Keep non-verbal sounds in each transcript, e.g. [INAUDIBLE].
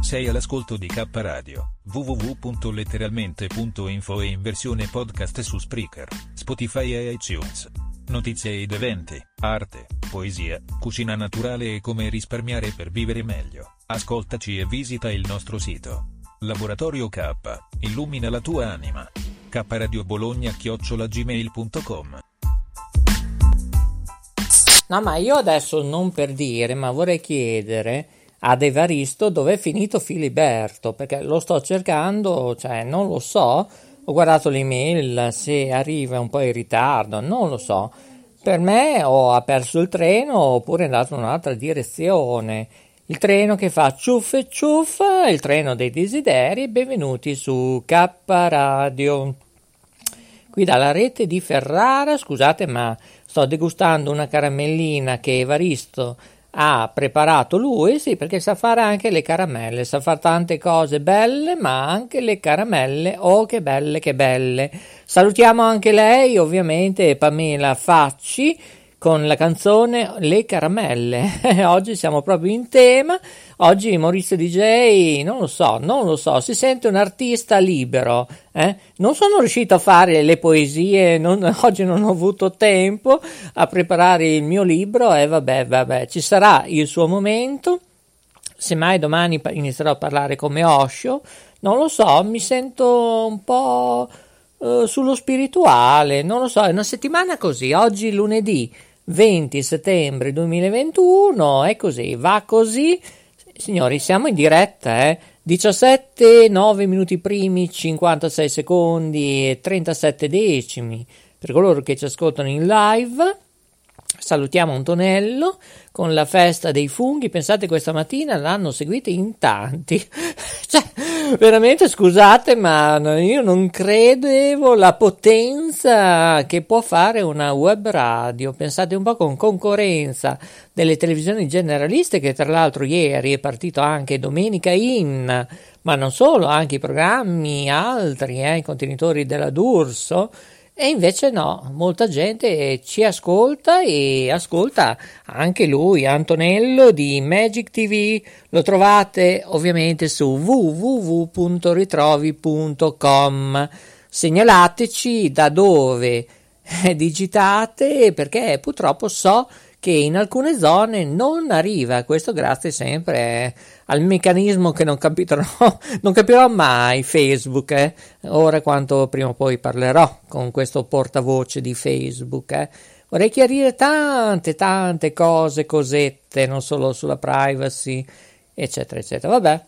Sei all'ascolto di K Radio, www.letteralmente.info e in versione podcast su Spreaker, Spotify e iTunes. Notizie ed eventi, arte, poesia, cucina naturale e come risparmiare per vivere meglio. Ascoltaci e visita il nostro sito. Laboratorio K, illumina la tua anima. K Radio Bologna No, ma io adesso non per dire, ma vorrei chiedere ad Evaristo dove è finito Filiberto, perché lo sto cercando, cioè non lo so, ho guardato l'email, se arriva un po' in ritardo, non lo so. Per me o ha perso il treno oppure è andato in un'altra direzione. Il treno che fa ciuff e ciuff, il treno dei desideri, benvenuti su K Radio. Qui dalla rete di Ferrara, scusate ma sto degustando una caramellina che Evaristo ha preparato lui, sì, perché sa fare anche le caramelle, sa fare tante cose belle, ma anche le caramelle, oh che belle, che belle. Salutiamo anche lei, ovviamente, Pamela Facci, con la canzone Le caramelle. [LAUGHS] Oggi siamo proprio in tema. Oggi Maurizio DJ, non lo so, non lo so, si sente un artista libero. Eh? Non sono riuscito a fare le poesie, non, [LAUGHS] oggi non ho avuto tempo a preparare il mio libro e vabbè, vabbè, ci sarà il suo momento. Semmai domani inizierò a parlare come Osho, non lo so, mi sento un po' uh, sullo spirituale, non lo so, è una settimana così, oggi lunedì 20 settembre 2021, è così, va così. Signori, siamo in diretta, eh? 17, 9 minuti primi, 56 secondi e 37 decimi per coloro che ci ascoltano in live. Salutiamo Antonello con la festa dei funghi. Pensate, questa mattina l'hanno seguita in tanti. [LAUGHS] cioè, veramente scusate, ma io non credevo la potenza che può fare una web radio. Pensate un po' con concorrenza delle televisioni generaliste, che tra l'altro ieri è partito anche Domenica In, ma non solo, anche i programmi altri, eh, i contenitori della D'Urso e invece no, molta gente ci ascolta e ascolta anche lui, Antonello di Magic TV. Lo trovate ovviamente su www.ritrovi.com. Segnalateci da dove [LAUGHS] digitate perché purtroppo so che in alcune zone non arriva, questo grazie sempre al meccanismo che non capirò, [LAUGHS] non capirò mai Facebook, eh. ora quanto prima o poi parlerò con questo portavoce di Facebook. Eh. Vorrei chiarire tante, tante cose, cosette, non solo sulla privacy, eccetera, eccetera. Vabbè,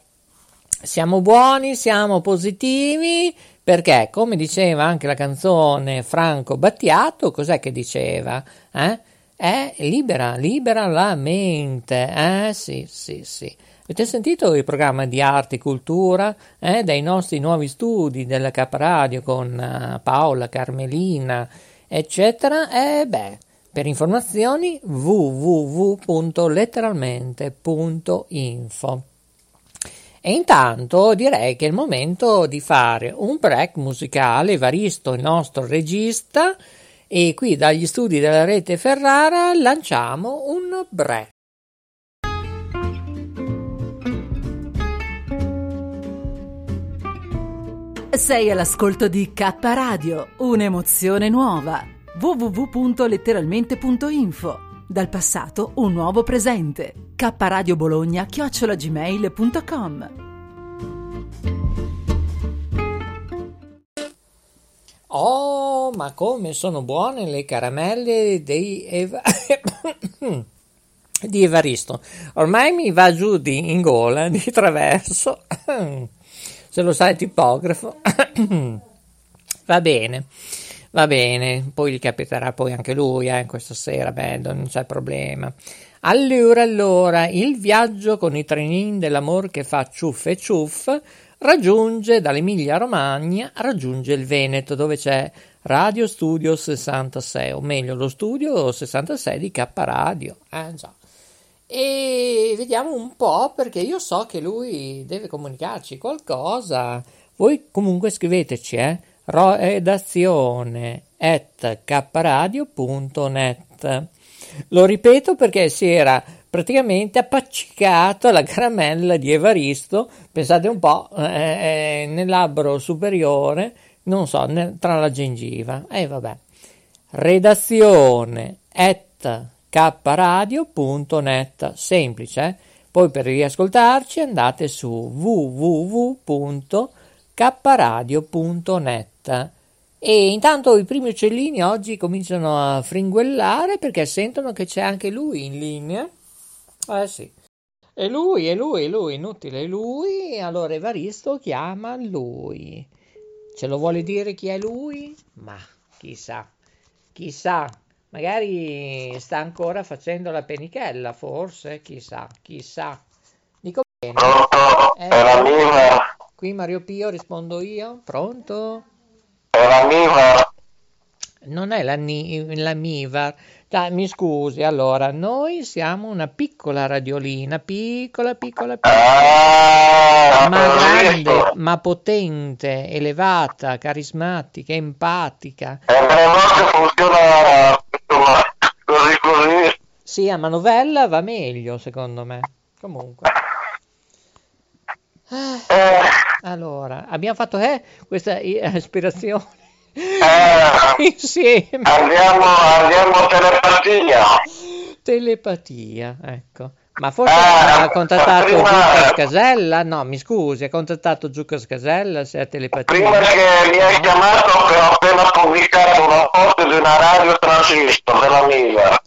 siamo buoni, siamo positivi, perché, come diceva anche la canzone Franco Battiato, cos'è che diceva? Eh? È libera, libera la mente. Eh sì, sì, sì. Avete sentito il programma di arte e cultura eh, dai nostri nuovi studi della Radio con uh, Paola, Carmelina, eccetera? E eh, beh, per informazioni www.letteralmente.info. E intanto direi che è il momento di fare un break musicale. Varisto, il nostro regista, e qui dagli studi della rete Ferrara lanciamo un break. Sei all'ascolto di K Radio, un'emozione nuova. www.letteralmente.info Dal passato un nuovo presente. K Radio Bologna chiocciolagmail.com Oh, ma come sono buone le caramelle dei Eva... [COUGHS] di Evaristo. Ormai mi va giù di, in gola, di traverso. [COUGHS] Se lo sai, tipografo. [COUGHS] va bene, va bene. Poi gli capiterà poi anche lui, eh, questa sera, beh, non c'è problema. Allora, allora, il viaggio con i trenin dell'amor che fa ciuff e ciuff raggiunge dall'Emilia Romagna, raggiunge il Veneto dove c'è Radio Studio 66, o meglio lo studio 66 di K Radio. Eh, già. E vediamo un po' perché io so che lui deve comunicarci qualcosa. Voi comunque scriveteci, eh? redazione at kradio.net. Lo ripeto perché si era praticamente appaccicato alla caramella di Evaristo, pensate un po', eh, nel labbro superiore, non so, nel, tra la gengiva. E eh, vabbè. Redazione at kradio.net, semplice. Eh? Poi per riascoltarci andate su www.kradio.net. E intanto i primi uccellini oggi cominciano a fringuellare perché sentono che c'è anche lui in linea. Eh sì. E lui, è lui, è lui, inutile, è lui. Allora Evaristo chiama lui. Ce lo vuole dire chi è lui? Ma chissà, chissà. Magari sta ancora facendo la penichella, forse, chissà, chissà. Dico bene. Pronto? Eh, la Miva? Qui Mario Pio rispondo io. Pronto? La Miva? Non è la, Ni- la Mivar. Dai, mi scusi, allora, noi siamo una piccola radiolina, piccola, piccola, piccola, Ah, ma grande, ma potente, elevata, carismatica, empatica. E funziona. Sì, a manovella va meglio, secondo me. Comunque. Eh, allora, abbiamo fatto eh, questa i- aspirazione eh, insieme. andiamo, andiamo a telepatia. Telepatia, ecco. Ma forse Ah, ha contattato prima- Giuca Scasella? No, mi scusi, ha contattato Giuca Scasella se ha telepatia. Prima che mi hai chiamato ho appena pubblicato una foto di una radio transistor della Miva.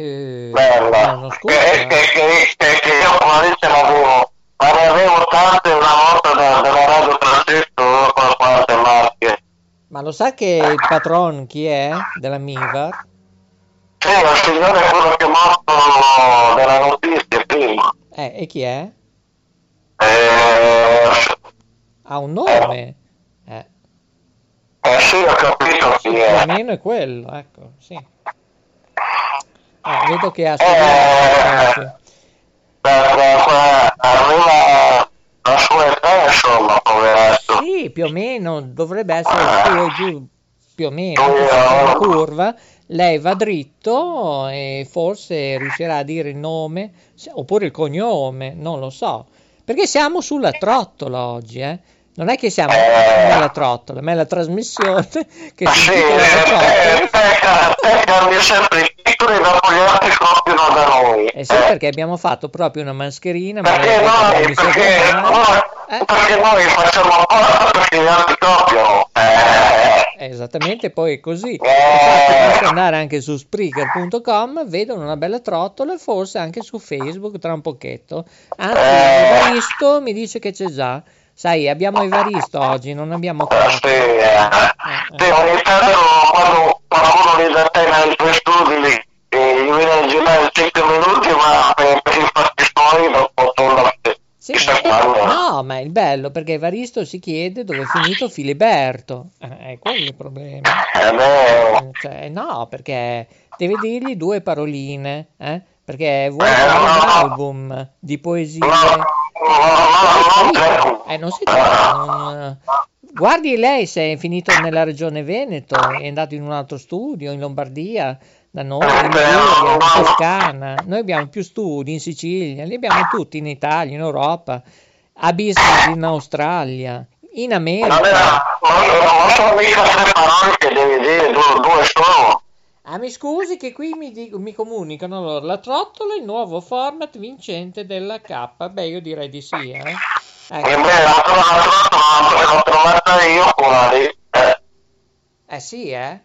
Eh, Bella. l'anno Che, scorso, che, che, che, che io come dice l'avevo, ma ne avevo tante una volta da- della radio transistor, con quante marche. ma lo sa che il patron chi è della Mivar? Sì, il signore è quello che è morto della notizia prima. Eh, e chi è? Eh, Ha un nome? Eh, eh sì, ho capito chi è. meno è quello, ecco, sì. Eh, vedo che ha studiato. Da- da- qua- Aveva la sua età, insomma, poveretto. Sì, più o meno, dovrebbe essere più, giù, più o meno, una curva. Lei va dritto e forse riuscirà a dire il nome oppure il cognome, non lo so. Perché siamo sulla trottola oggi, eh? Non è che siamo nella trottola, ma è la trasmissione che Ma si sì, La eh, trottola. te, te cambi sempre i titoli dopo gli altri copiano da noi. Eh sì, perché abbiamo fatto proprio una mascherina, ma Perché noi, perché, noi, Eh? perché noi facciamo apposta perché gli altri copiano. Eh, Eh, Esattamente, poi è così. Eh. Basta andare anche su Spreaker.com, vedono una bella trottola e forse anche su Facebook tra un pochetto. Anzi, Eh. Evaristo mi dice che c'è già. Sai, abbiamo Evaristo oggi, non abbiamo eh, sì, eh. Eh, Sì, ogni tanto quando qualcuno lì da te nei tuoi studi eh, gli viene a girare 5 minuti, ma per, per i fatti suoi dopo torna Sì, quando. no, ma è il bello perché Evaristo si chiede dove è finito Filiberto. Eh, è quello il problema. Eh, Eh, Cioè, no, perché deve dirgli due paroline, eh? Perché vuole Eh, un album di poesie. Non. Eh, non si trova. non- Guardi lei se è finito nella regione Veneto, è andato in un altro studio, in Lombardia, da noi, in Liguria, in Toscana. Noi abbiamo più studi in Sicilia, li abbiamo tutti in Italia, in Europa, a business in Australia, in Non, America. era, non, non sono mica tre parole che devi dire, due, due sono. Ah, mi scusi che qui mi, di- mi comunicano allora la trottola, il nuovo format vincente della K. Beh, io direi di sì, eh. E Ecco. Eh, Eh sì, eh.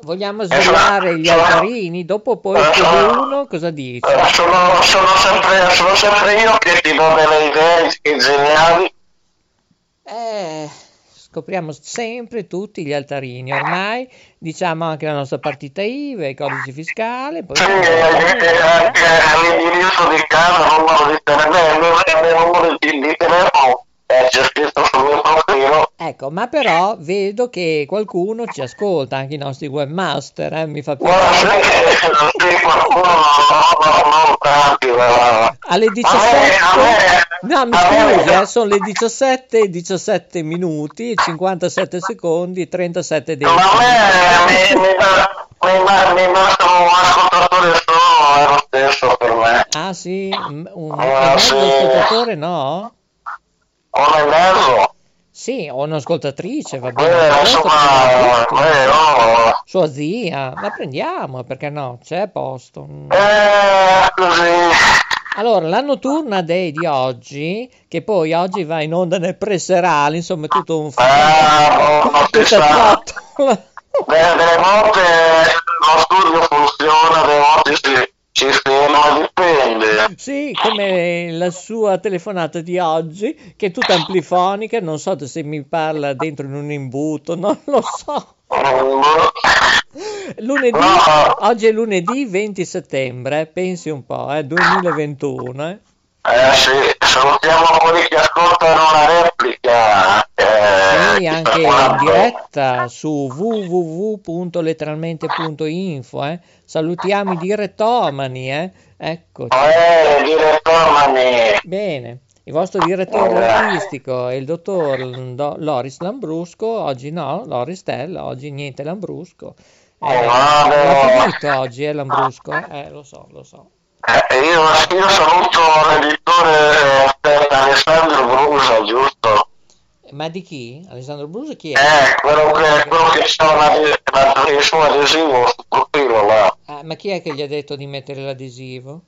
Vogliamo svelare gli altarini? Dopo poi Eh, uno cosa dice? eh, sono, sono, sempre, sono sempre io che ti do delle idee geniali. Eh, scopriamo sempre tutti gli altarini. Ormai diciamo anche la nostra partita IVA, il codice fiscale, poi... Sì, eh, eh, anche all'indirizzo di casa, numero di telefono, il mio numero di, di telefono, eh, c'è scritto sul mio profilo. Ecco, ma però vedo che qualcuno ci ascolta, anche i nostri webmaster, eh, mi fa piacere. Alle A 17, me, a me, no, mi scusi, eh, sono le 17, e 17 minuti, 57 secondi, e 37 Ma a decimi. me mi, basta un ascoltatore solo, è lo stesso per me. Ah sì, un, un Ah, mezzo sì. ascoltatore no? Uno e mezzo. Sì, o un'ascoltatrice, va bene. Eh, insomma, va tutto. eh, no. Sua zia, la prendiamo, perché no, c'è posto. Mm. Eh, così. Allora, la notturna dei di oggi, che poi oggi va in onda nel preserale, insomma, è tutto un Ah, no, non si Questa sa. trottola. Delle, volte lo studio funziona, delle volte si, ci ferma, dipende. Sì, come la sua telefonata di oggi, che è tutta amplifonica, non so se mi parla dentro in un imbuto, [LAUGHS] non lo so. Lunedì, oggi è lunedì 20 settembre, pensi un po', eh, 2021, eh. Eh sì, salutiamo quelli che ascoltano la replica. Eh, Sì, anche in diretta su www.letteralmente.info, eh. Salutiamo i direttomani, eh. Eccoci. Eh, direttomani. Bene, il vostro direttore Eh. artistico è il dottor Do- Loris Lambrusco, oggi no, Loris Stella, oggi niente Lambrusco. Eh, Oh, l'ha finito oggi, eh, Lambrusco? Eh, lo so, lo so. Eh, io, io saluto l'editore eh, Alessandro Brusa, giusto? Ma di chi? Alessandro Bruso chi è? Eh, quello che, quello che c'ha il suo adesivo sul profilo là. Ah, ma chi è che gli ha detto di mettere l'adesivo?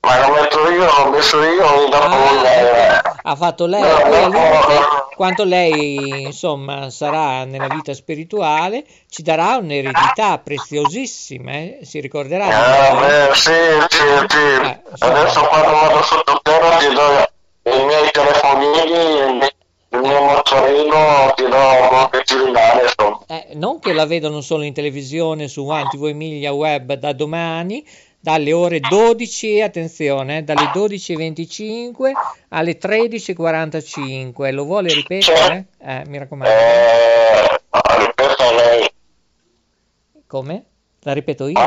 Ma lo metto io, l'ho messo io, dopo Ah, eh, ha fatto lei, no, poi no, limite, no. Quanto lei insomma sarà nella vita spirituale, ci darà un'eredità preziosissima, eh? si ricorderà. eh? beh, sì, sì, sì. Eh. Adesso quando vado sottoterra ti do i miei telefonini, il mio motorino, ti do quello che ci rimane, insomma. Eh, non che la vedono solo in televisione su Antivo Emilia Web da domani, dalle ore 12, attenzione, eh, dalle 12.25 alle 13.45. Lo vuole ripetere? Eh, mi raccomando. Eh, ripeto lei, Come? La ripeto io?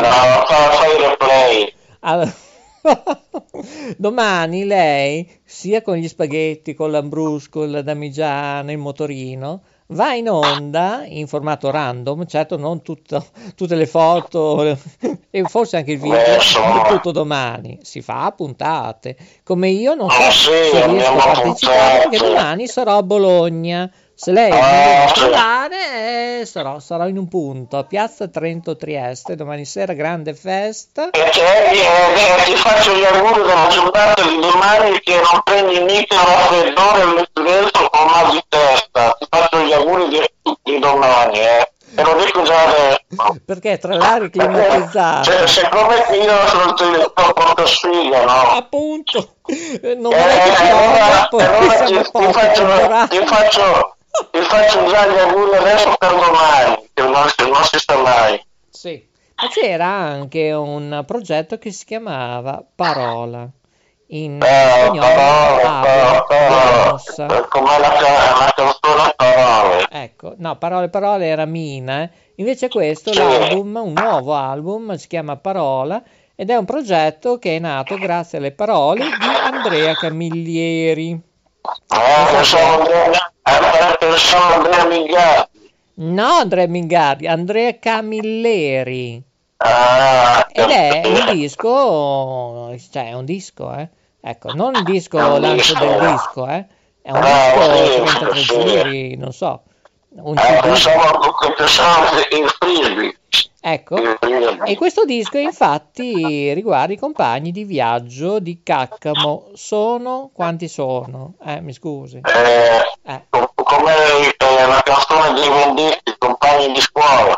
replay. Allora, [LAUGHS] domani lei, sia con gli spaghetti, con l'ambrusco, la damigiana, il motorino, va in onda in formato random, certo non tutto- tutte le foto [LAUGHS] e forse anche il video, insomma. tutto domani, si fa a puntate, come io non so Ah, sì, se riesco a partecipare perché domani sarò a Bologna. Se lei mi Ah, sì. trovare, eh, sarò, sarò in un punto a Piazza Trento Trieste, domani sera grande festa. E che, eh, ti faccio gli auguri della giornata di domani che non prendi mica un raffreddore all'influenza con mal di testa. Ti faccio gli auguri di, di domani, eh. Te lo dico già adesso. Perché tra l'aria climatizzata, Se, siccome che io sono il porto sfiga, no? appunto, non Eh, vorrei che piova, allora, poi allora siamo ti, ti faccio, ti, faccio, ti faccio già gli auguri adesso per domani, che non, si- non si sa mai. Sì. Ma c'era anche un progetto che si chiamava Parola, in Eh, spagnolo come la, ca- la canzone parole. Ecco, no, Parole Parole era Mina, eh. invece questo, Sì. l'album, un nuovo album, si chiama Parola ed è un progetto che è nato grazie alle parole di Andrea. Eh, pensavo Andrea, eh, pensavo Andrea Mingatti. No, Andrea Mingardi, Andrea Camilleri. Ah, Ed è un disco, cioè è un disco, eh. Ecco, non il disco È un lancio disco. del disco, eh. È un Ah, disco sì, 33 sì. giri, non so, un Eh, CD. pensavo, pensavo il frisbee. Ecco. E questo disco infatti riguarda i compagni di viaggio di Caccamo. Sono quanti sono? Eh, mi scusi. Eh, Eh, com- come eh, la canzone dei Venditti, compagni di scuola.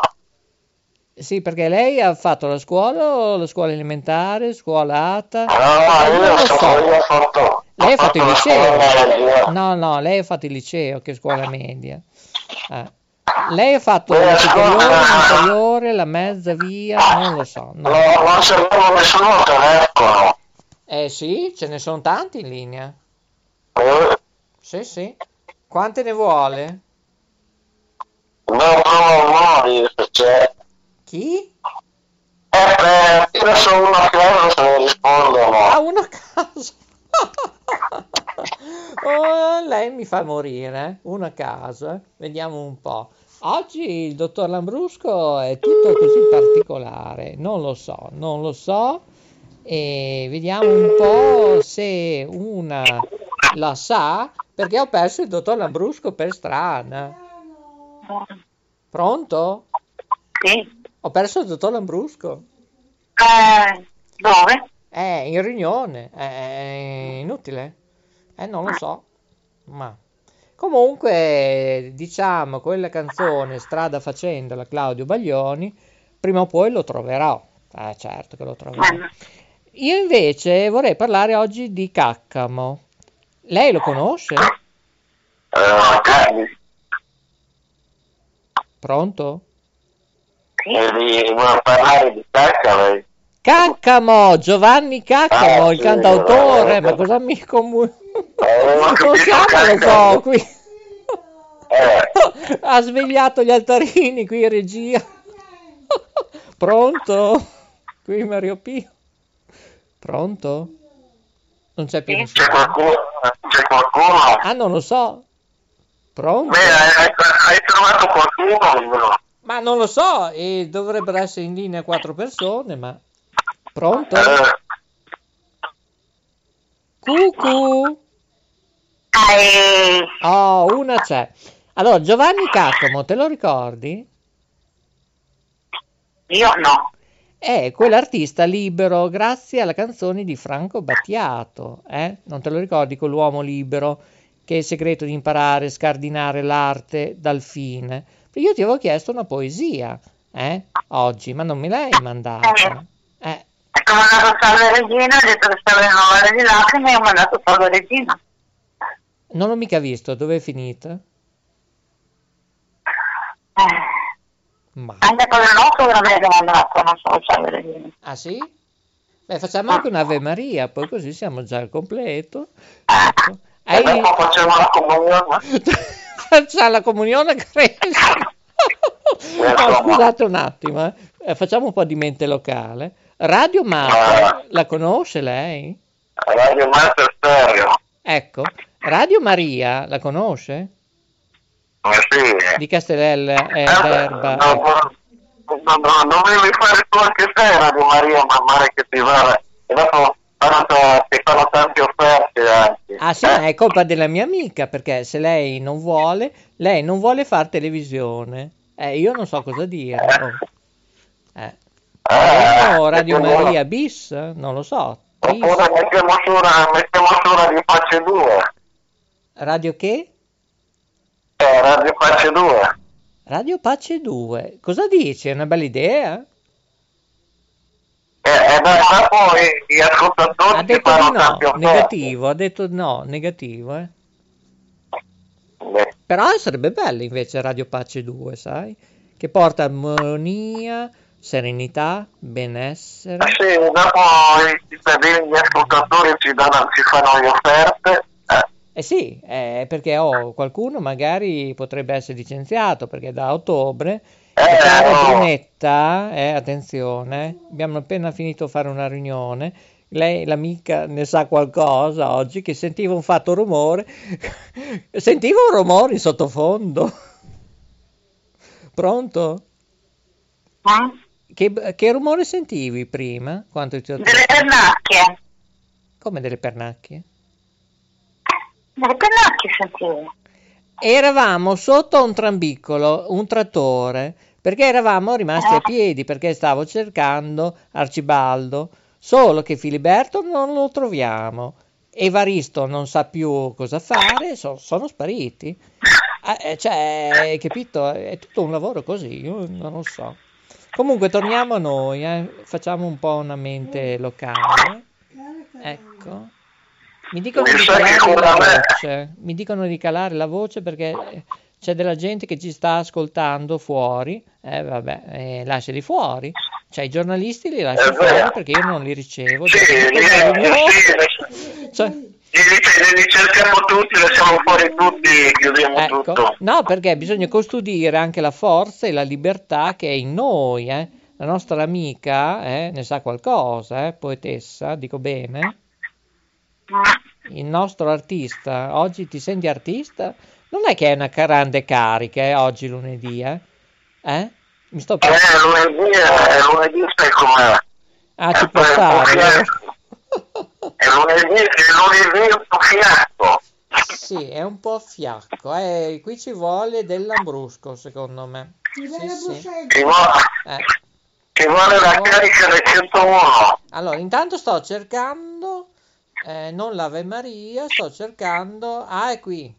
Sì, perché lei ha fatto la scuola, la scuola elementare, scuola ATA. Ah, Eh, io, non lo so, so. io ho fatto, Lei ha fatto il la scuola liceo. No, no, lei ha fatto il liceo, che scuola media. Eh. Lei ha fatto Eh, la superiore, scuola- l'inferiore, la mezza via, non lo so. no. No, non c'avevo nessuno telefono. Eh sì, ce ne sono tanti in linea. Eh, Sì, sì. Quante ne vuole? No, Mori, se c'è. Chi? Eh, beh, su uno a caso se ne rispondono. Ah, uno a caso. [LAUGHS] oh, lei mi fa morire, uno a caso. eh. Vediamo un po'. Oggi il dottor Lambrusco è tutto così particolare, non lo so, non lo so. E vediamo un po' se una la sa, perché ho perso il dottor Lambrusco per strada. Pronto? Sì. Ho perso il dottor Lambrusco. Eh, dove? Eh, in riunione, è inutile. Eh, non lo so. Ma comunque, diciamo, quella canzone Strada facendola Claudio Baglioni, prima o poi lo troverò. Eh, certo che lo troverò. Eh, Io invece vorrei parlare oggi di Caccamo. Lei lo conosce? Eh. Pronto? Vuoi parlare di cacca, lei? Caccamo, Giovanni Caccamo, Ah, il sì, cantautore, ma cosa mi comunica? Eh, [LAUGHS] Caccamo. qua qui. Eh, [LAUGHS] Ha svegliato gli altarini qui in regia. [LAUGHS] Pronto? Qui Mario Pio. Pronto? Non c'è più nessuno. c'è qualcuno? C'è qualcuno? Ah, non lo so. Pronto? Beh, hai, hai trovato qualcuno? No. Ma non lo so, e dovrebbero essere in linea quattro persone, ma... Pronto? Cucù? Oh, una c'è. Allora, Giovanni Caccamo, te lo ricordi? io no. È quell'artista libero grazie alla canzone di Franco Battiato, eh? Non te lo ricordi quell'uomo libero che è il segreto di imparare a scardinare l'arte dal fine? Io ti avevo chiesto una poesia, eh? Oggi, ma non me l'hai mandata. Eh, E come ho mandato Salve Regina, ho detto che stavo in mare di lacrime e ho mandato Salve Regina. non l'ho mica visto, dove è finita? Eh, Ma... anche con il nostro veramente mandato, non so Salve Regina. Ah sì? Beh, facciamo anche un'Ave Maria, poi così siamo già al completo. Ah, Ecco. e Hai... dopo facciamo la comunione? [LAUGHS] Faccia la comunione cresce. No, scusate un attimo, eh. Eh, facciamo un po' di mente locale. Radio Master, la conosce lei? Radio Master Stereo. Ecco, Radio Maria, la conosce? Eh sì. Di Castellella e Eh, d'Erba. no, no, no, no, dovevi fare tu anche te Radio Maria, man mano che ti va. E dopo fanno, ti fanno tante offerte anche. Ah sì, ma è colpa della mia amica, perché se lei non vuole, lei non vuole fare televisione. Eh, io non so cosa dire. oh. Eh. Faremo Radio Maria bis? Non lo so. Bis. Oppure mettiamo su una, mettiamo su Radio Pace 2. Radio che? Eh, Radio Pace 2. Radio Pace 2. Cosa dici? È una bella idea? E, e da- dopo i, gli ascoltatori Ha detto fanno no, negativo, ha detto no, negativo, eh. Beh, Però sarebbe bello invece Radio Pace 2, sai? Che porta armonia, serenità, benessere. eh sì, dopo i cittadini, gli ascoltatori ci, danno, ci fanno le offerte. Eh, Eh sì, eh, perché oh, qualcuno magari potrebbe essere licenziato perché da ottobre Eh, no. Brunetta, eh, attenzione, abbiamo appena finito fare una riunione, lei, l'amica, ne sa qualcosa oggi che sentiva un fatto rumore, [LAUGHS] sentiva un rumore in sottofondo. Pronto? eh? Che, che rumore sentivi prima? Quando ti ho... Delle pernacchie. Come delle pernacchie? Delle pernacchie sentivo. Eravamo sotto un trambicolo, un trattore, perché eravamo rimasti a piedi, perché stavo cercando Arcibaldo, solo che Filiberto non lo troviamo. Evaristo non sa più cosa fare, so- sono spariti. Eh, eh, cioè, capito? È tutto un lavoro così, io non lo so. Comunque, torniamo a noi, eh. facciamo un po' una mente locale. Ecco. Mi dicono di mi dicono di calare la voce perché c'è della gente che ci sta ascoltando fuori, eh vabbè, eh, lasciali fuori, cioè i giornalisti li lasci È fuori perché io non li ricevo. sì, sì, Cioè, li, li cerchiamo tutti, lasciamo fuori tutti, chiudiamo Ecco. tutto. No, perché bisogna custodire anche la forza e la libertà che è in noi, eh. La nostra amica eh, ne sa qualcosa, eh, poetessa, dico bene. Il nostro artista, oggi ti senti artista? Non è che è una grande carica, eh, oggi lunedì, eh? Eh? Mi sto Eh, pensando. lunedì, eh, lunedì stai com'è? Ah, ci Eh, può po' stare. fiasco. È lunedì, è lunedì un po' fiasco. Sì, è un po' fiacco. Eh, qui ci vuole del lambrusco, secondo me. Sì, sì. Ci vuole, Eh. ci vuole la carica del 101. Allora, intanto sto cercando, eh, non l'Ave Maria, sto cercando... Ah, è qui.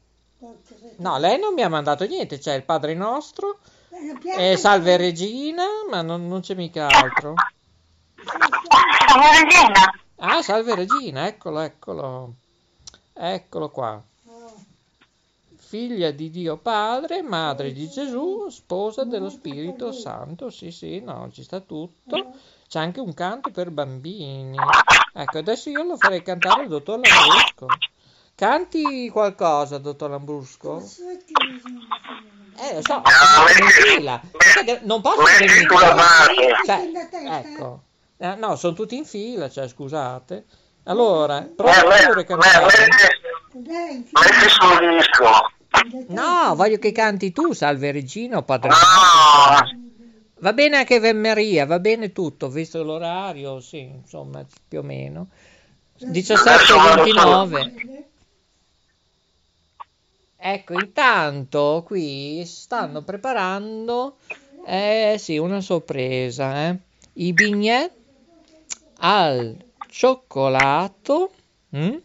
No, lei non mi ha mandato niente, c'è il Padre Nostro, e Salve Regina, ma non, non c'è mica altro. Siamo Regina. Ah, Salve Regina, eccolo, eccolo. Eccolo qua. Figlia di Dio Padre, madre di Gesù, sposa dello Spirito Santo. Sì, sì, no, ci sta tutto. C'è anche un canto per bambini. Ecco, adesso io lo farei cantare il dottor Lambrusco. Canti qualcosa, dottor Lambrusco? Eh, lo so, Non posso venire. Cioè, ecco. Eh, no, sono tutti in fila, cioè, scusate. Allora, Eh, prova pure a cantare. metti sul disco. No, voglio che canti tu, Salve Regina o Padre No. Va bene anche Maria, va bene tutto, visto l'orario, sì, insomma, più o meno. 17.29. Ecco, intanto qui stanno preparando, eh sì, una sorpresa, eh. I bignè al cioccolato mm, e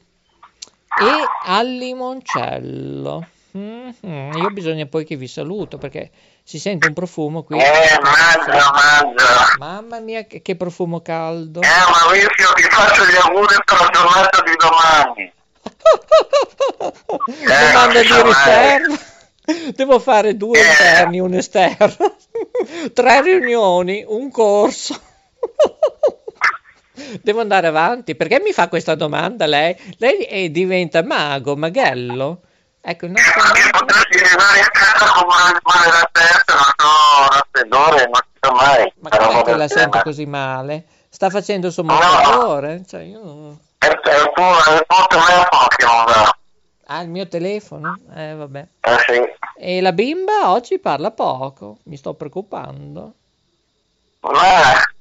al limoncello. Mhm, Io bisogna poi che vi saluto perché si sente un profumo qui. Eh, mangia, mangia. Mamma mia, che, che profumo caldo. Eh, Maurizio, ti faccio gli auguri per la giornata di domani. [LAUGHS] Domanda di riserva. Devo fare due Eh. interni, un esterno, [LAUGHS] tre riunioni, un corso. [LAUGHS] Devo andare avanti. Perché mi fa questa domanda lei? Lei eh, diventa mago, maghello? Ecco, il nostro mago- potresti arrivare a casa con male, male la testa, non so, raffreddore, non si sa mai. Ma del la sento così male? Sta facendo il suo montatore? Cioè, io non- È, è il tuo, è il tuo telefono che non va. Ah, il mio telefono? Eh, vabbè. Eh sì. E la bimba oggi parla poco. Mi sto preoccupando. Eh,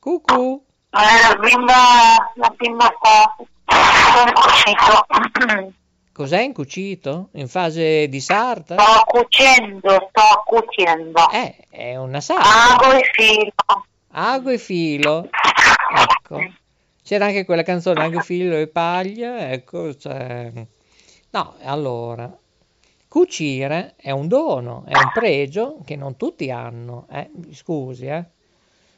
Cucù. Eh, la bimba, la bimba sta sta cucito. [CLEARS THROAT] Cos'è incucito? In fase di sarta? Sto cucendo, sto cucendo. Eh, è una sarta. Ago e filo. Ago e filo. Ecco. C'era anche quella canzone, Ago e filo e paglia. Ecco, cioè... No, allora... Cucire è un dono, è un pregio che non tutti hanno. Eh, scusi, eh.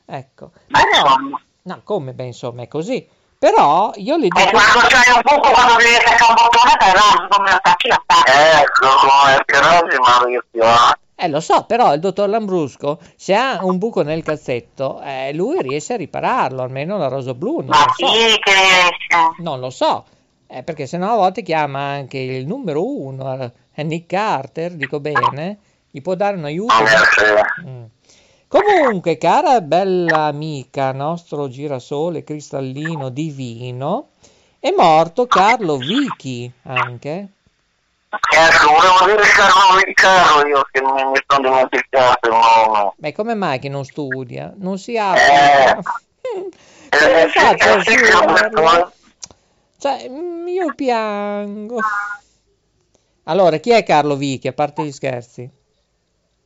Ecco. Ma Però... No, come? Beh, insomma, è così. Però io le E dico... quando c'hai un buco, quando devi attaccare un bottone, là, come attacchi, attacchi. ecco come Pierosi Maurizio. Eh, lo so, però il dottor Lambrusco, se ha un buco nel calzetto, eh, lui riesce a ripararlo, almeno la rosa blu, non Ma lo so. sì, che riesce. Non lo so, eh, perché sennò a volte chiama anche il numero uno, eh, Nick Carter, dico bene, gli può dare un aiuto. Eh sì. Mm. Comunque, cara bella amica, nostro girasole cristallino divino, è morto Carlo Vichi anche. Ecco, volevo dire Carlo Carlo io che mi, mi sono dimenticato nome. Ma come mai che non studia? Non si Eh. apre. Eh, sì, faccio a eh, sì, che scriverlo? ho- Cioè, mm, io piango. Allora, chi è Carlo Vichi, a parte gli scherzi?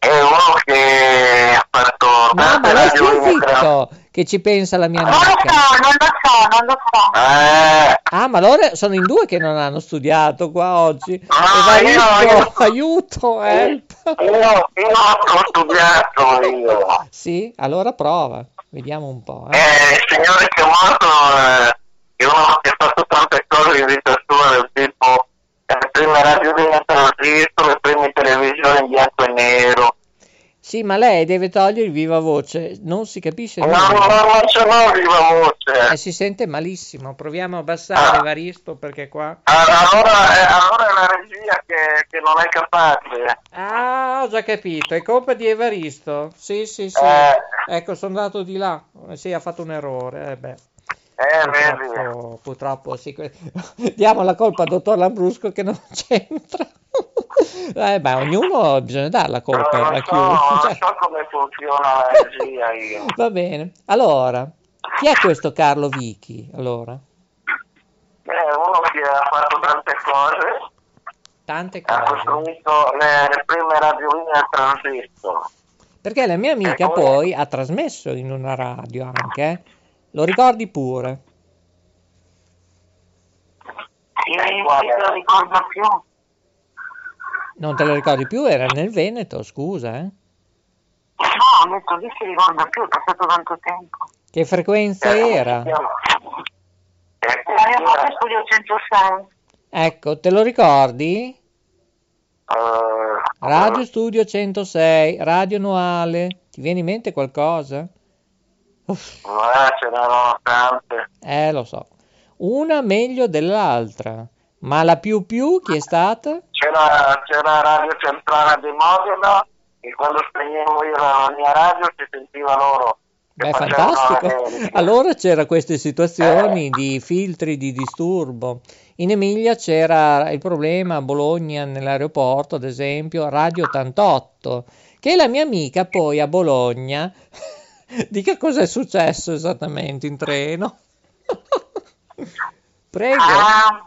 È uno che fatto No, ma lei stia zitto, che ci pensa la mia Non lo amica. so, non lo so, non lo so. Eh, Ah, ma allora sono in due che non hanno studiato qua oggi. Ah, io- io- aiuto, help. io, io ho studiato io. Sì, allora prova, vediamo un po'. eh. Eh, il signore che è morto eh, è uno che ha fatto tante cose in vita sua, del tipo eh, le prime radio di registro, le prime televisioni in bianco e nero. Sì, ma lei deve togliere il viva voce, non si capisce No, nulla. non ce l'ho viva voce. Eh, si sente malissimo. Proviamo a abbassare Evaristo perché qua. Ah, Allora, eh, allora è la regia che, che non è capace. Ah, ho già capito, è colpa di Evaristo. Sì, sì, sì. Eh. Ecco, sono andato di là. Eh, Sì, ha fatto un errore. Eh beh. Eh, vedi. Purtroppo, purtroppo sì. [LAUGHS] Diamo la colpa al dottor Lambrusco che non [LAUGHS] c'entra. Eh beh, ognuno bisogna dare la colpa Non a so, non [LAUGHS] Cioè, so come funziona la regia io. va bene. Allora, chi è questo Carlo Vichi? Allora, Eh, uno che ha fatto tante cose, tante ha cose. costruito le, le prime radioline a transistor. Perché la mia amica Ecco. poi ha trasmesso in una radio anche. Lo ricordi pure? Sì, non lo ricordo più. Non te lo ricordi più? Era nel Veneto, scusa, eh? No, ho detto lì si ricorda più, è passato tanto tempo. Che frequenza Eh, era? Eh, come si Abbiamo chiama? fatto studio 106. Ecco, te lo ricordi? Eh, Radio Studio 106, radio annuale. Ti viene in mente qualcosa? Eh, ce n'erano tante. eh, lo so. Una meglio dell'altra. Ma la più più chi è stata? C'era, c'era Radio Centrale di Modena e quando spegnevo io la mia radio si sentiva loro. Beh, fantastico. [LAUGHS] Allora c'era queste situazioni di filtri di disturbo. In Emilia c'era il problema a Bologna nell'aeroporto, ad esempio, Radio 88, che la mia amica poi a Bologna dica cosa è successo esattamente in treno. [LAUGHS] Prego. Ah,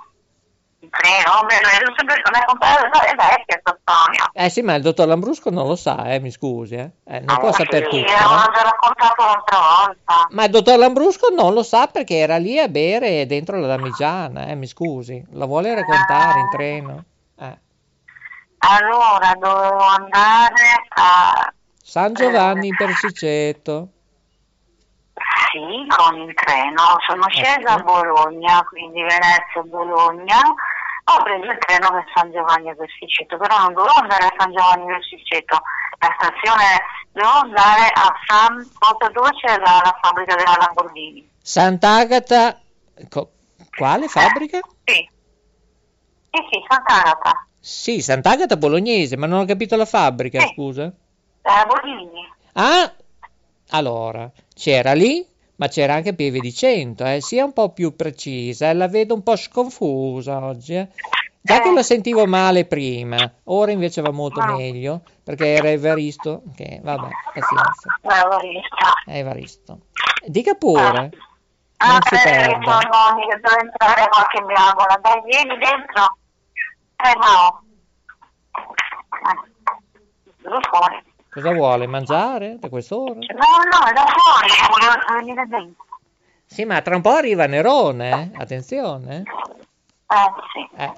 prego, beh, non sempre come comprare, vecchia sta storia. Eh sì, ma il dottor Lambrusco non lo sa, eh, mi scusi, eh. Eh, non può Ah, sapere sì, tutto. Sì, no? l'avevo già raccontato l'altra volta. Ma il dottor Lambrusco non lo sa perché era lì a bere dentro la damigiana, eh, mi scusi. La vuole raccontare in treno? Eh. Allora, dovevo andare a... San Giovanni Persiceto. Sì, con il treno. Sono scesa a Bologna, quindi Venezia Bologna. Ho preso il treno per San Giovanni Versiceto, però non dovevo andare a San Giovanni Versiceto. La stazione devo andare a San... dove c'è la, la fabbrica della Lamborghini. Sant'Agata. co- quale fabbrica? Sì. Sì, sì, Sant'Agata. Sì, Sant'Agata bolognese, ma non ho capito la fabbrica, Sì. scusa. Eh, Lamborghini. Ah, allora, c'era lì, ma c'era anche Pieve di Cento, eh. Sia un po' più precisa, eh, la vedo un po' sconfusa oggi, eh. Già che Eh. lo sentivo male prima, ora invece va molto Ah. meglio, perché era Evaristo, che vabbè, pazienza, è Evaristo. Dica pure, Ah, non si eh, perda. sono che devo entrare qualche miagola. Dai, vieni dentro. Eh, no. Eh, fuori. Cosa vuole, mangiare da quest'ora? No, no, è da fuori. Volevo venire dentro. Sì, ma tra un po' arriva Nerone, eh. Attenzione, Eh, sì. eh. Eh,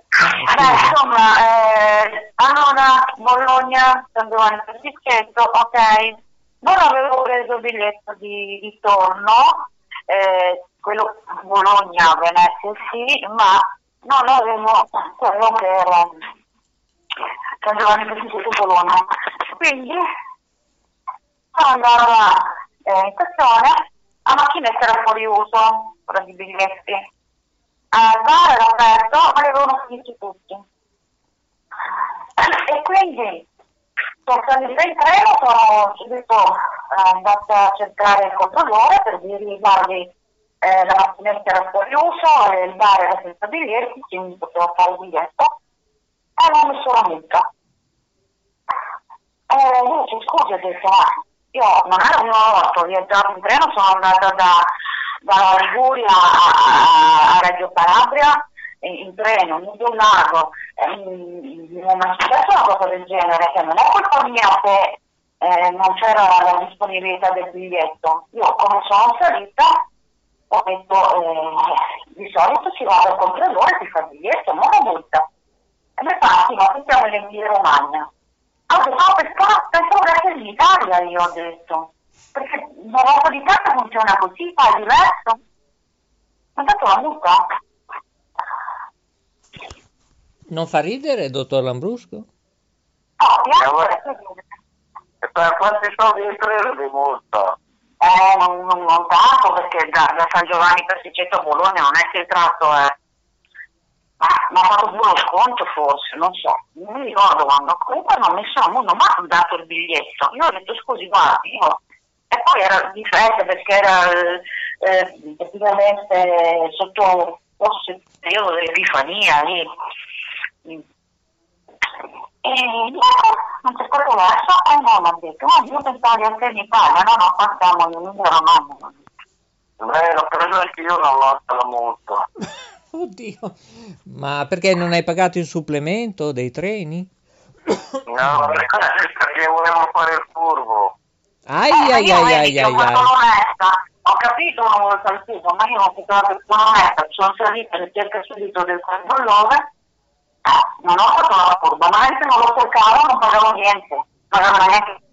Beh, insomma, eh, allora, Bologna, San Giovanni Franceschetto, ok. Non avevo preso il biglietto di ritorno, eh, quello Bologna, Venezia sì, ma non avevo quello per eh, San Giovanni Franceschetto Bologna. Quindi sono andata eh, in stazione, la macchinetta era fuori uso, quella di biglietti al bar era aperto, ma li avevano finiti tutti. E quindi, sono in treno, sono subito eh, andata a cercare il controllore per dirgli, guardi, eh, la macchinetta era fuori uso, il bar era senza biglietti, quindi potevo fare il biglietto, e non mi sono multa. E io ci scusi, ho detto, ma io non ero una volta, ho viaggiato in treno, sono andata da dalla Liguria a, a- Reggio Calabria in, treno, in un lago, non è successo una cosa del genere, che non è colpa mia se eh, non c'era la disponibilità del biglietto. Io come sono salita ho detto eh, di solito si va dal controllore e si fa il biglietto, non la multa. E mi fa, sì, ma siamo in Emilia Romagna. Ah, no, pensavo, pensavo che fosse in Italia, io ho detto. Perché una volta d'Italia funziona così, fa è diverso. Ma dato la multa? Non fa ridere, dottor Lambrusco? Oh, piace. E multa, quanti soldi hai preso di multa? Eh, non, non, non tanto perché da, da San Giovanni Persicetto a Bologna non è che il tratto è... Ah, mi ha fatto pure lo sconto forse, non so, non mi ricordo quando. Comunque non mi sono, non mi ha dato il biglietto. Io ho detto scusi, guardi, io... E poi era di fretta perché era eh, praticamente sotto forse il periodo dell'Epifania lì. E niente, non c'è stato verso e non mi ha detto, oh, io pensavo di essere in Italia, no, no, siamo in Emilia Romagna. Beh, l'ho preso anche io una volta la [LAUGHS] multa. [LAUGHS] Oddio, ma perché non hai pagato il supplemento dei treni? No, [LAUGHS] perché volevo fare il furbo. Ai Eh, ai ai ai ai l'onesta, ho capito una volta il tipo, ma io non ho fatto la persona onesta, sono salita e cerca subito del controllore, eh, non ho fatto la furba, ma se non lo cercavo non pagavo niente, non pagavo neanche.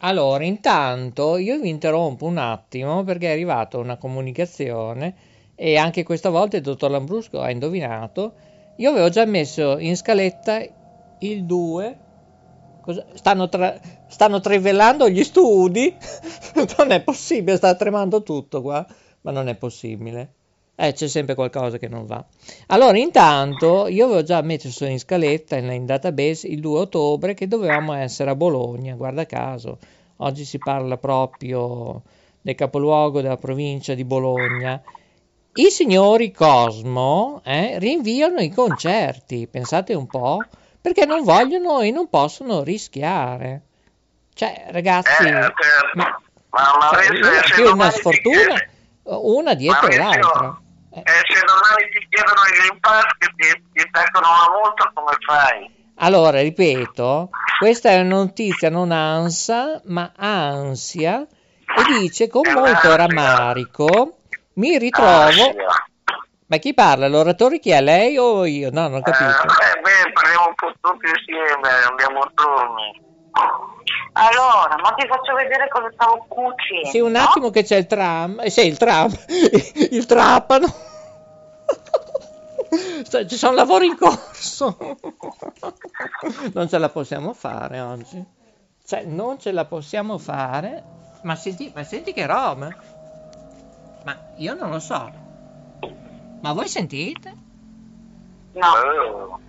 Allora, intanto io vi interrompo un attimo perché è arrivata una comunicazione e anche questa volta il dottor Lambrusco ha indovinato. Io avevo già messo in scaletta il 2. Cosa- Stanno, tra- stanno trivellando gli studi. [LAUGHS] non è possibile, sta tremando tutto qua. Ma non è possibile. Eh, c'è sempre qualcosa che non va. Allora, intanto, io avevo già messo in scaletta in, in database il 2 ottobre che dovevamo essere a Bologna, guarda caso. Oggi si parla proprio del capoluogo della provincia di Bologna. I signori Cosmo eh, rinviano i concerti, pensate un po', perché non vogliono e non possono rischiare. Cioè, ragazzi, Eh, certo. ma, Ma cioè, Maurizio, se più una sfortuna, una dietro l'altra. Eh. se domani ti chiedono il Green Pass che ti, ti mettono una multa, come fai? Allora, ripeto, questa è una notizia non ansa, ma ansia, e dice con molto rammarico, mi ritrovo... Ma chi parla? L'oratore chi è? Lei o io? No, non ho capito. eh, beh, parliamo un po' tutti insieme, andiamo a turni. Allora, ma ti faccio vedere cosa stavo cucendo. Sì, un attimo che c'è il tram, eh, sì, il tram, [LAUGHS] il trapano. Sta- [LAUGHS] Ci sono lavori in corso. [LAUGHS] Non ce la possiamo fare oggi. Cioè, non ce la possiamo fare. Ma senti, ma senti che roba. Ma io non lo so. Ma voi sentite? No.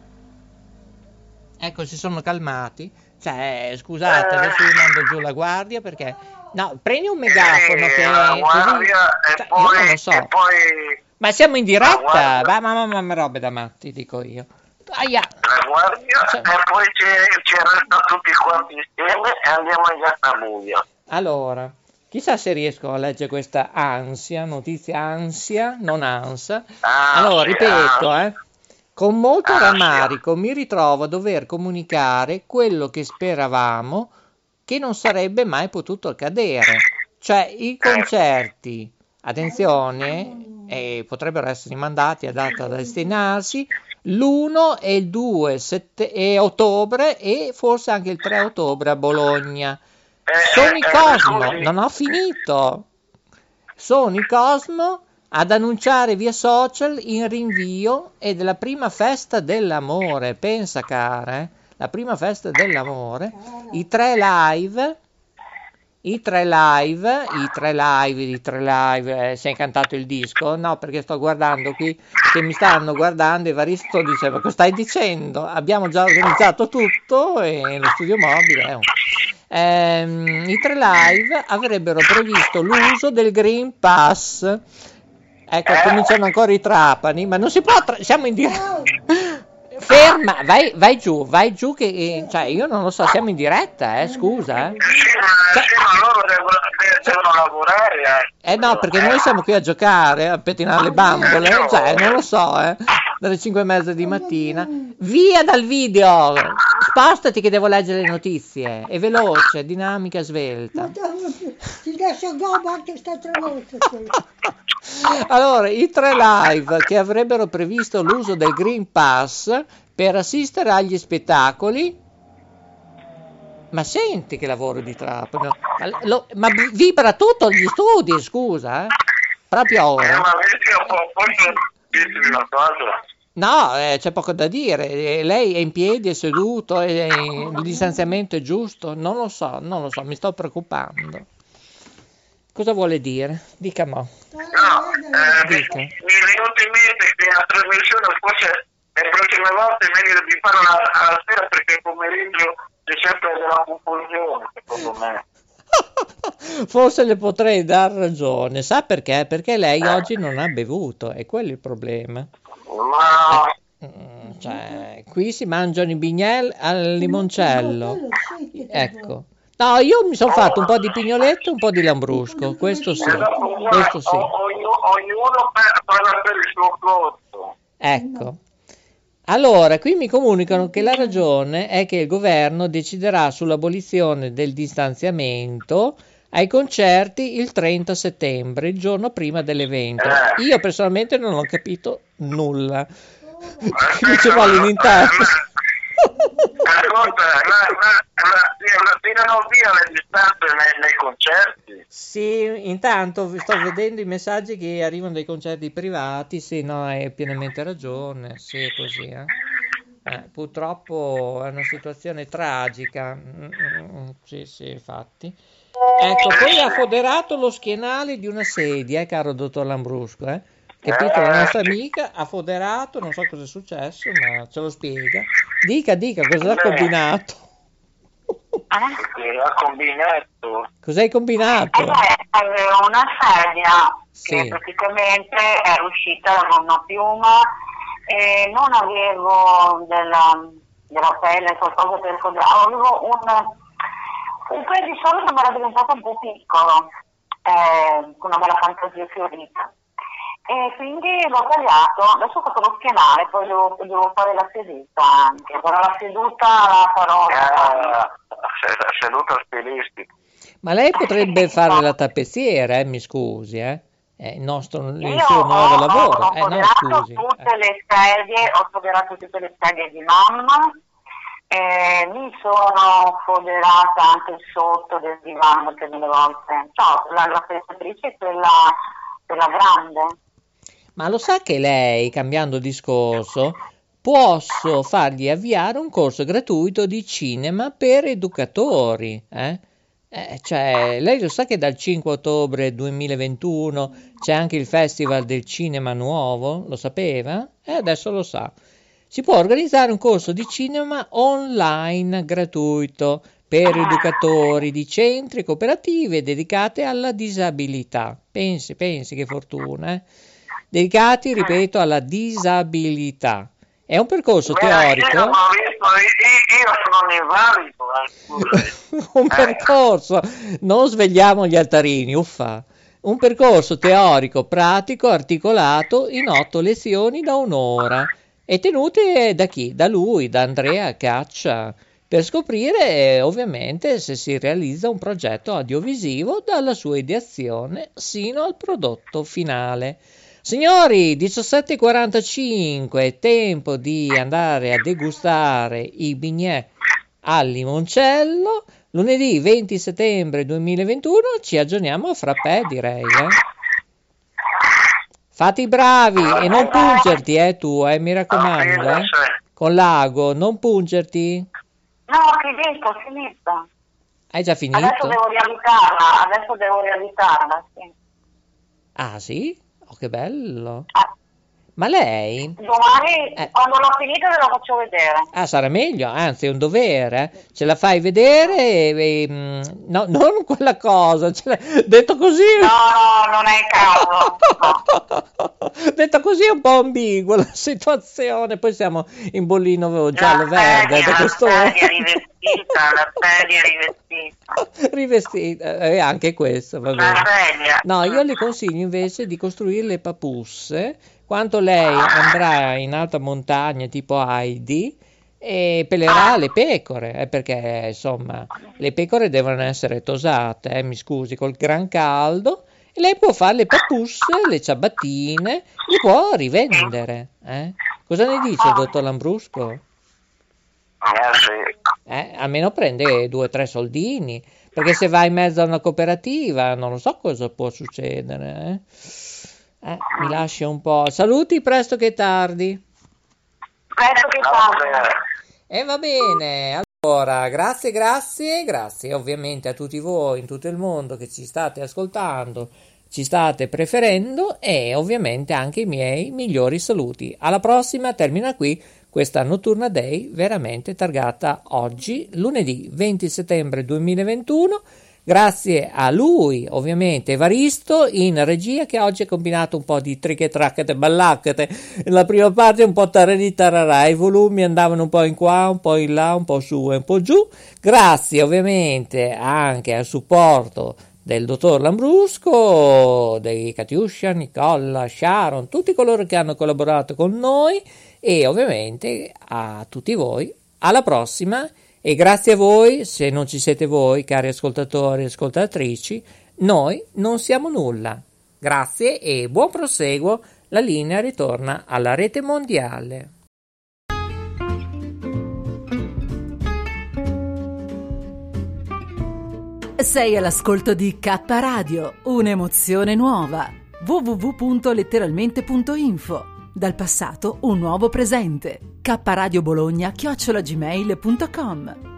Ecco, si sono calmati. Cioè, scusate, Eh. adesso vi mando giù la guardia perché... No, prendi un megafono eh, che... la così- guardia Cioè, e io non poi, lo so. e poi Ma siamo in diretta? Ma, ma, ma, ma robe da matti, dico io. Aia. la guardia Cioè- e poi ci, resta tutti quanti insieme e andiamo in Gattabuia. Allora, chissà se riesco a leggere questa ansia, notizia ansia, non ansia. Ah, Allora, ripeto, ah. eh. Con molto Ah, rammarico mi ritrovo a dover comunicare quello che speravamo che non sarebbe mai potuto accadere. Cioè, i concerti, attenzione, eh, potrebbero essere rimandati a data da destinarsi l'1 e il 2 sette- e ottobre e forse anche il 3 ottobre a Bologna. Eh, Sono i eh, Cosmo, non ho finito. Sono i Cosmo ad annunciare via social in rinvio e della prima festa dell'amore. Pensa, cara, eh, la prima festa dell'amore. I tre live. I tre live, i tre live, i tre live, eh, si è incantato il disco? No, perché sto guardando qui, che mi stanno guardando, Evaristo diceva, cosa stai dicendo? Abbiamo già organizzato tutto e lo studio mobile. oh. Ehm, I tre live avrebbero previsto l'uso del Green Pass. Ecco, cominciano ancora i trapani, ma non si può, tra- siamo in diretta. [LAUGHS] Ferma, vai, vai giù, vai giù che, eh, cioè, io non lo so, siamo in diretta, eh, scusa. eh. Sì, ma, sì, ma loro devono, de- devono lavorare. Eh. Eh no, perché noi siamo qui a giocare, a pettinare le bambole, cioè, non lo so, eh, dalle 5 e mezza di mattina. Via dal video! Spostati che devo leggere le notizie. È veloce, dinamica, svelta. Ti lascio gobba anche sta tre volte. [LAUGHS] Allora, i tre live che avrebbero previsto l'uso del Green Pass per assistere agli spettacoli. Ma senti che lavoro di trapano. Ma, lo- ma vibra tutto gli studi, scusa, eh? Proprio Eh, ora. ma vedi, po- posso dirti una cosa? No, eh, c'è poco da dire. Eh, Lei è in piedi, è seduto, è- il distanziamento è giusto? Non lo so, non lo so, mi sto preoccupando. Cosa vuole dire? Dica mo. No, eh, mi Dica. mi è venuto in mente che la trasmissione forse le prossime volte è meglio di farla alla, sera perché il pomeriggio c'è sempre della confusione, secondo me. [LAUGHS] Forse le potrei dar ragione. Sa perché? Perché lei oggi non ha bevuto, è quello il problema. Ma Mm, Cioè, qui si mangiano i bignel al limoncello. Ecco. No, io mi sono fatto un po' di pignoletto e un po' di lambrusco, questo sì, eh, questo sì. o- ognu- ognuno pa- parla per il suo conto. Ecco. Allora, qui mi comunicano che la ragione è che il governo deciderà sull'abolizione del distanziamento ai concerti il 30 settembre, il giorno prima dell'evento. Eh. Io personalmente non ho capito nulla. Mi Aspetta, [LAUGHS] ci vuole ma- l'interno. Ascolta, la, la, la, la, tirano via le distanze nei, nei concerti. Sì, intanto sto vedendo i messaggi che arrivano dai concerti privati, sì, no, hai pienamente ragione, sì, è così, eh. Eh, purtroppo è una situazione tragica, Mm, mm, mm, sì, sì, infatti. Ecco, poi ha foderato lo schienale di una sedia, eh, caro dottor Lambrusco, eh. Capito? La nostra amica ha foderato, non so cosa è successo, ma ce lo spiega. Dica, dica, cosa ha combinato? Ha combinato. Cosa hai combinato? E beh, avevo una sedia Sì. che praticamente è uscita da una piuma e non avevo della, della pelle, qualcosa per foderare, avevo un, un paio di soldi che mi era diventato un po' piccolo, eh, con una bella fantasia fiorita. E quindi l'ho tagliato, adesso ho fatto lo schienale, poi devo, devo fare la seduta anche, però la seduta la farò. Ah, se- seduta stilistica. Ma lei potrebbe fare la tappezziera, eh, mi scusi, eh? È il nostro il Io suo nuovo ho, lavoro. ho Eh, no, foderato scusi. tutte Eh. le sedie, ho foderato tutte le sedie di mamma, eh, mi sono foderata anche sotto del divano per delle volte. Cioè, la, la è quella, quella grande. Ma lo sa che lei, cambiando discorso, posso fargli avviare un corso gratuito di cinema per educatori, eh? Eh, cioè, lei lo sa che dal 5 ottobre 2021 c'è anche il Festival del Cinema Nuovo? Lo sapeva? E adesso lo sa. Si può organizzare un corso di cinema online gratuito per educatori di centri e cooperative dedicate alla disabilità. Pensi, pensi che fortuna, eh? Dedicati, ripeto, alla disabilità. È un percorso Beh, Io, teorico. non ho visto, io, io sono invalido, eh, [LAUGHS] un percorso, non svegliamo gli altarini, uffa. Un percorso teorico, pratico, articolato in otto lezioni da un'ora e tenute da chi? Da lui, da Andrea Caccia, per scoprire eh, ovviamente se si realizza un progetto audiovisivo dalla sua ideazione sino al prodotto finale. Signori, 17.45, è tempo di andare a degustare i bignè al limoncello. Lunedì 20 settembre 2021 ci aggiorniamo a frappè, direi. Eh? Fate i bravi e non pungerti, eh, tu, eh, mi raccomando. Eh? Con l'ago, non pungerti. No, ho finito, ho finito. Hai già Adesso finito? devo riabitarla, adesso devo riabitarla, sì. Ah, sì? Che bello. Ah, Ma lei? domani, Eh. quando l'ho finita, ve lo faccio vedere. Ah, sarà meglio, anzi è un dovere, eh. ce la fai vedere e, e, mm, no, non quella cosa, detto così, No, no, non è il caso. [LAUGHS] detto così è un po' ambigua la situazione, poi siamo in bollino La giallo-verde la sedia rivestita, la sedia rivestita. [LAUGHS] Rivestita, e anche questo, va bene. La sedia. No, io le consiglio invece di costruire le papusse. Quando lei andrà in alta montagna tipo Heidi e pelerà le pecore, eh, perché insomma le pecore devono essere tosate, eh, mi scusi, col gran caldo. E lei può fare le papusse, le ciabattine, le può rivendere. eh. Cosa ne dice, dottor Lambrusco? Eh. Eh, almeno prende due o tre soldini, perché se va in mezzo a una cooperativa non lo so cosa può succedere. Eh? Eh, mi lascia un po'. Saluti presto che tardi. Aspetto che bene. E va bene, allora, grazie, grazie, grazie ovviamente a tutti voi in tutto il mondo che ci state ascoltando, ci state preferendo e ovviamente anche i miei migliori saluti. Alla prossima, termina qui questa Notturna Day veramente targata oggi, lunedì 20 settembre 2021. Grazie a lui, ovviamente, Evaristo in regia che oggi ha combinato un po' di triche tracchete ballacchete. La prima parte un po' tararì tararà, i volumi andavano un po' in qua, un po' in là, un po' su e un po' giù. Grazie ovviamente anche al supporto del dottor Lambrusco, dei Katiuscia, Nicola, Sharon, tutti coloro che hanno collaborato con noi e ovviamente a tutti voi. Alla prossima e grazie a voi, se non ci siete voi, cari ascoltatori e ascoltatrici, noi non siamo nulla. Grazie e buon proseguo. La linea ritorna alla rete mondiale. Sei all'ascolto di K Radio, un'emozione nuova. www.letteralmente.info Dal passato un nuovo presente. K Radio Bologna chiocciolagmail.com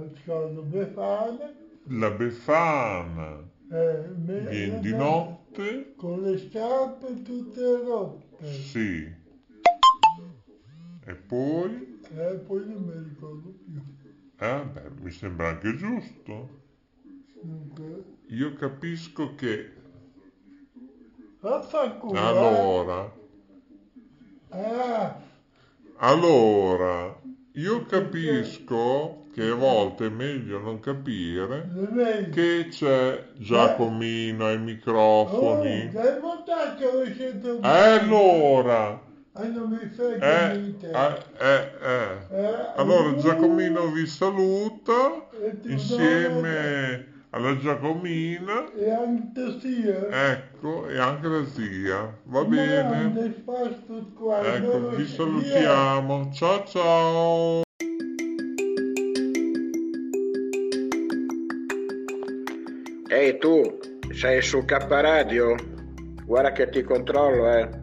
Ascolto Befana, La Befana eh, viene di notte? con le scarpe tutte rotte. Sì. E poi? E poi non mi ricordo più. Eh, beh, mi sembra anche giusto. Dunque, Io capisco che vaffanculo. eh. allora, Ah, allora, io capisco che a volte è meglio non capire che c'è Giacomino ai Oh, microfoni. dai montaggio lo sento E allora, eh, eh, eh, eh. Eh, Allora Giacomino vi saluta insieme alla Giacomina, E anche sia. ecco, e anche la zia. Va bene? Ecco, vi salutiamo. Ciao ciao. Ehi tu, sei su K Radio? Guarda che ti controllo, eh.